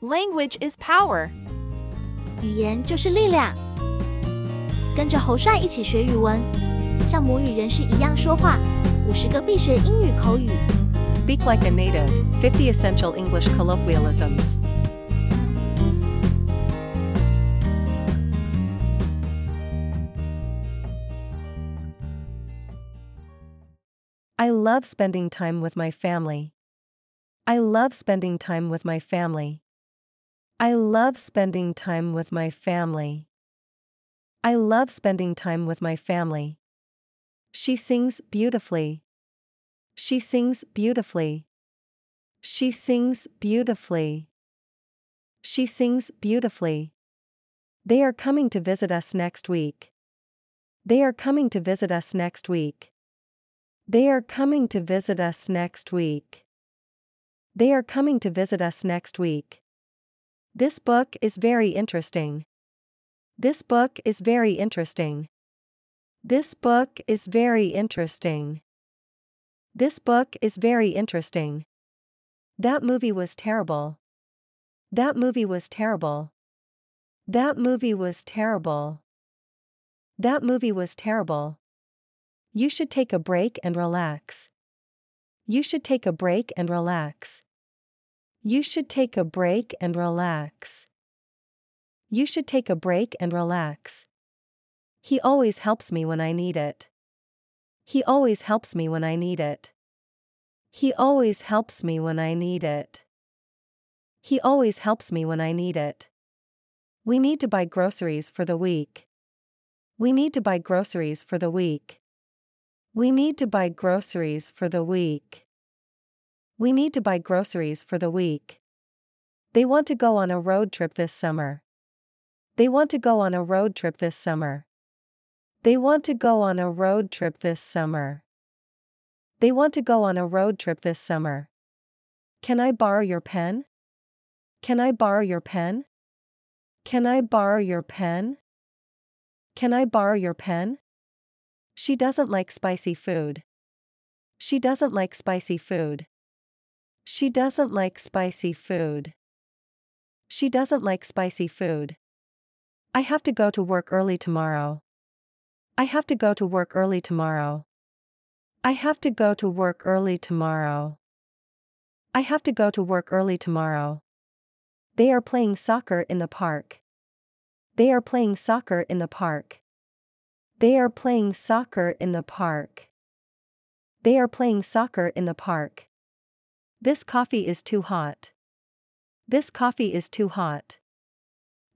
Language is power. 语言就是力量。跟着侯帅一起学语文，像母语人士一样说话。五十个必学英语口语。 Speak like a native 50 essential English colloquialisms. I love spending time with my family. I love spending time with my family. I love spending time with my family. I love spending time with my family. She sings beautifully. She sings beautifully. She sings beautifully. She sings beautifully. They are coming to visit us next week. They are coming to visit us next week. They are coming to visit us next week. They are coming to visit us next week. This book is very interesting. This book is very interesting. This book is very interesting. This book is very interesting. That movie was terrible. That movie was terrible. That movie was terrible. That movie was terrible. You should take a break and relax. You should take a break and relax. You should take a break and relax. You should take a break and relax. He always helps me when I need it. He always helps me when I need it. He always helps me when I need it. He always helps me when I need it. We need to buy groceries for the week. We need to buy groceries for the week. We need to buy groceries for the week. We need to buy groceries for the week. They want to go on a road trip this summer. They want to go on a road trip this summer. They want to go on a road trip this summer. They want to go on a road trip this summer. Can I borrow your pen? Can I borrow your pen? Can I borrow your pen? Can I borrow your pen? She doesn't like spicy food. She doesn't like spicy food. She doesn't like spicy food. She doesn't like spicy food. I have to go to work early tomorrow. I have to go to work early tomorrow. I have to go to work early tomorrow. I have to go to work early tomorrow. They are playing soccer in the park. They are playing soccer in the park. They are playing soccer in the park. They are playing soccer in the park. This coffee is too hot. This coffee is too hot.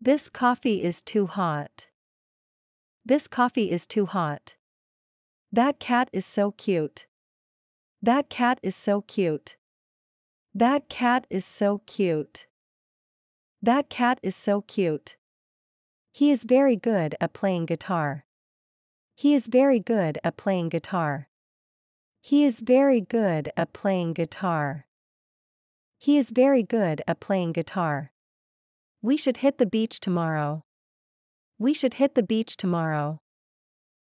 This coffee is too hot. This coffee is too hot. That cat is so cute. That cat is so cute. That cat is so cute. That cat is so cute. He is very good at playing guitar. He is very good at playing guitar. He is very good at playing guitar. He is very good at playing guitar. We should hit the beach tomorrow. We should hit the beach tomorrow.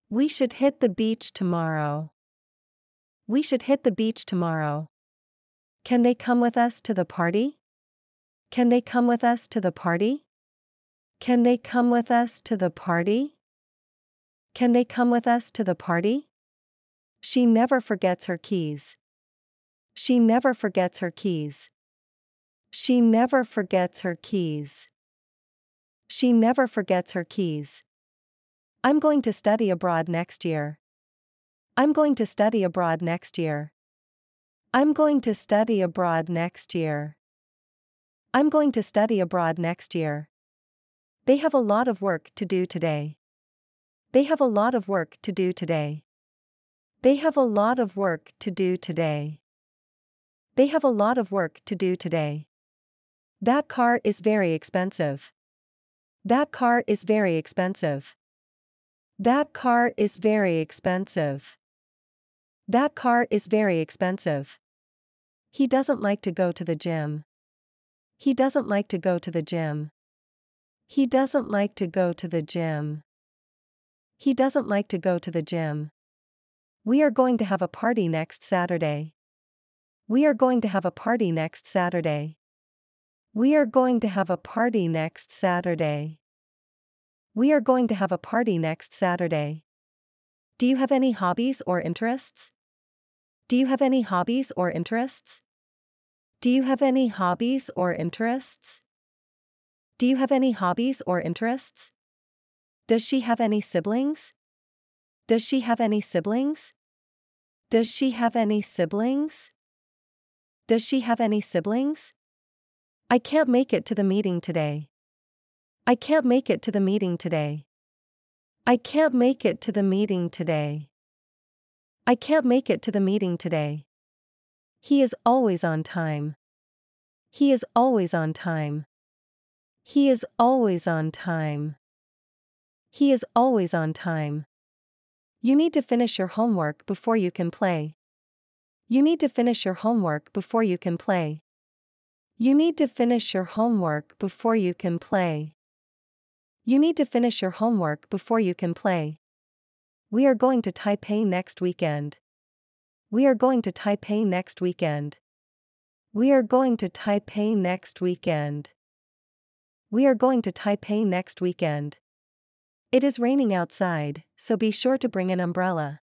We should hit the beach tomorrow. We should hit the beach tomorrow. Can they come with us to the party? Can they come with us to the party? Can they come with us to the party? Can they come with us to the party? She never forgets her keys. She never forgets her keys. She never forgets her keys. She never forgets her keys. I'm going to study abroad next year. I'm going to study abroad next year. I'm going to study abroad next year. I'm going to study abroad next year. They have a lot of work to do today. They have a lot of work to do today. They have a lot of work to do today. They have a lot of work to do today. That car is very expensive. That car is very expensive. That car is very expensive. That car is very expensive. He doesn't like to go to the gym. He doesn't like to go to the gym. He doesn't like to go to the gym. He doesn't like to go to the gym. We are going to have a party next Saturday. We are going to have a party next Saturday. We are going to have a party next Saturday. We are going to have a party next Saturday. Do you have any hobbies or interests? Do you have any hobbies or interests? Do you have any hobbies or interests? Do you have any hobbies or interests? Does she have any siblings? Does she have any siblings? Does she have any siblings? Does she have any siblings? I can't make it to the meeting today. I can't make it to the meeting today. I can't make it to the meeting today. I can't make it to the meeting today. He is always on time. He is always on time. He is always on time. He is always on time. You need to finish your homework before you can play. You need to finish your homework before you can play. You need to finish your homework before you can play. You need to finish your homework before you can play. We are going to Taipei next weekend. We are going to Taipei next weekend. We are going to Taipei next weekend. We are going to Taipei next weekend. It is raining outside, so be sure to bring an umbrella.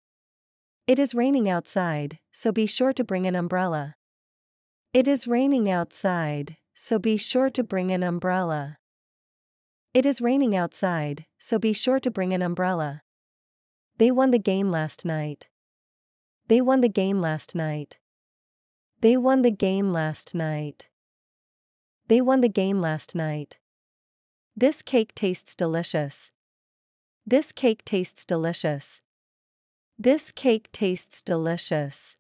It is raining outside, so be sure to bring an umbrella. It is raining outside, so be sure to bring an umbrella. It is raining outside, so be sure to bring an umbrella. They won the game last night. They won the game last night. They won the game last night. They won the game last night. This cake tastes delicious. This cake tastes delicious. This cake tastes delicious.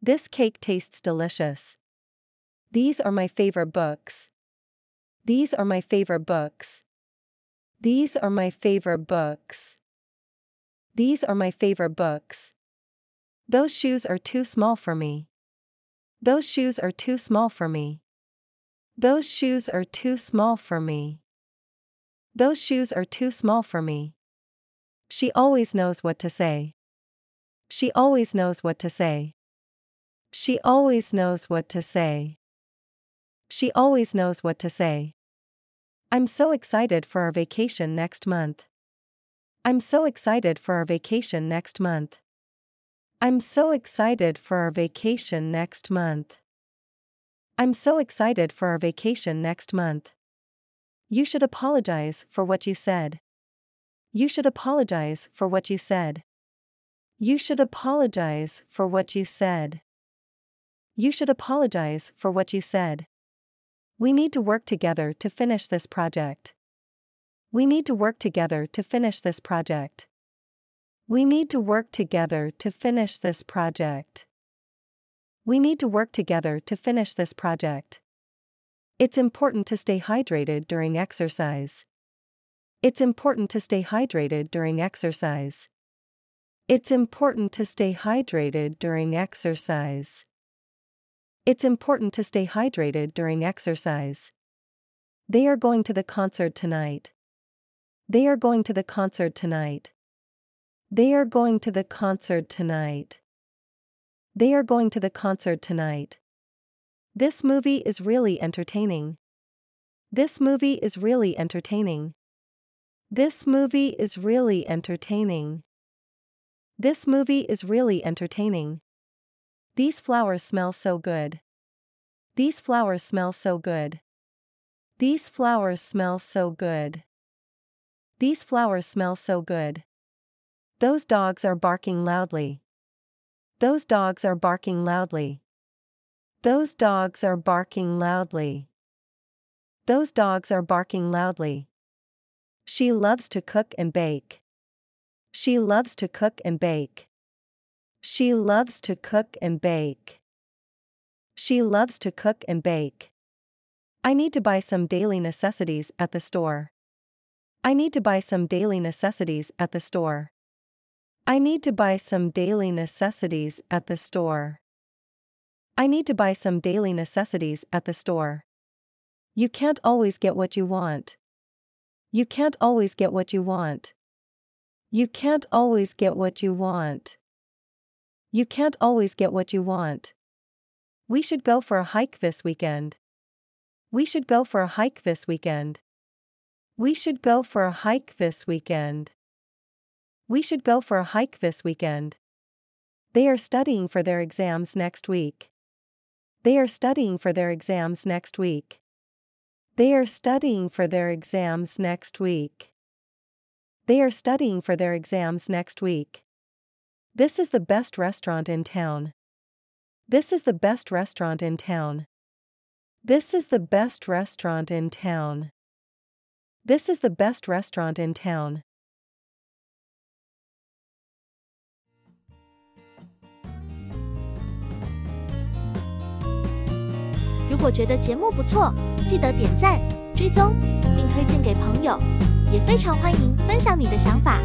This cake tastes delicious. These are my favorite books. These are my favorite books. These are my favorite books. These are my favorite books. Those shoes are too small for me. Those shoes are too small for me. Those shoes are too small for me. Those shoes are too small for me. She always knows what to say. She always knows what to say. She always knows what to say. She always knows what to say. I'm so excited for our vacation next month. I'm so excited for our vacation next month. I'm so excited for our vacation next month. I'm so excited for our vacation next month. You should apologize for what you said. You should apologize for what you said. You should apologize for what you said. You should apologize for what you said. We need to work together to finish this project. We need to work together to finish this project. We need to work together to finish this project. We need to work together to finish this project. It's important to stay hydrated during exercise. It's important to stay hydrated during exercise. It's important to stay hydrated during exercise. It's important to stay hydrated during exercise. They are going to the concert tonight. They are going to the concert tonight. They are going to the concert tonight. They are going to the concert tonight. This movie is really entertaining. This movie is really entertaining. This movie is really entertaining. This movie is really entertaining. These flowers smell so good. These flowers smell so good. These flowers smell so good. These flowers smell so good. Those dogs are barking loudly. Those dogs are barking loudly. Those dogs are barking loudly. Those dogs are barking loudly. She loves to cook and bake. She loves to cook and bake. She loves to cook and bake. She loves to cook and bake. I need to buy some daily necessities at the store. I need to buy some daily necessities at the store. I need to buy some daily necessities at the store. I need to buy some daily necessities at the store. You can't always get what you want. You can't always get what you want. You can't always get what you want. You can't always get what you want. We should go for a hike this weekend. We should go for a hike this weekend. We should go for a hike this weekend. We should go for a hike this weekend. They are studying for their exams next week. They are studying for their exams next week. They are studying for their exams next week. They are studying for their exams next week. This is the best restaurant in town. This is the best restaurant in town. This is the best restaurant in town. This is the best restaurant in town. 如果觉得节目不错，记得点赞、追踪，并推荐给朋友。也非常欢迎分享你的想法。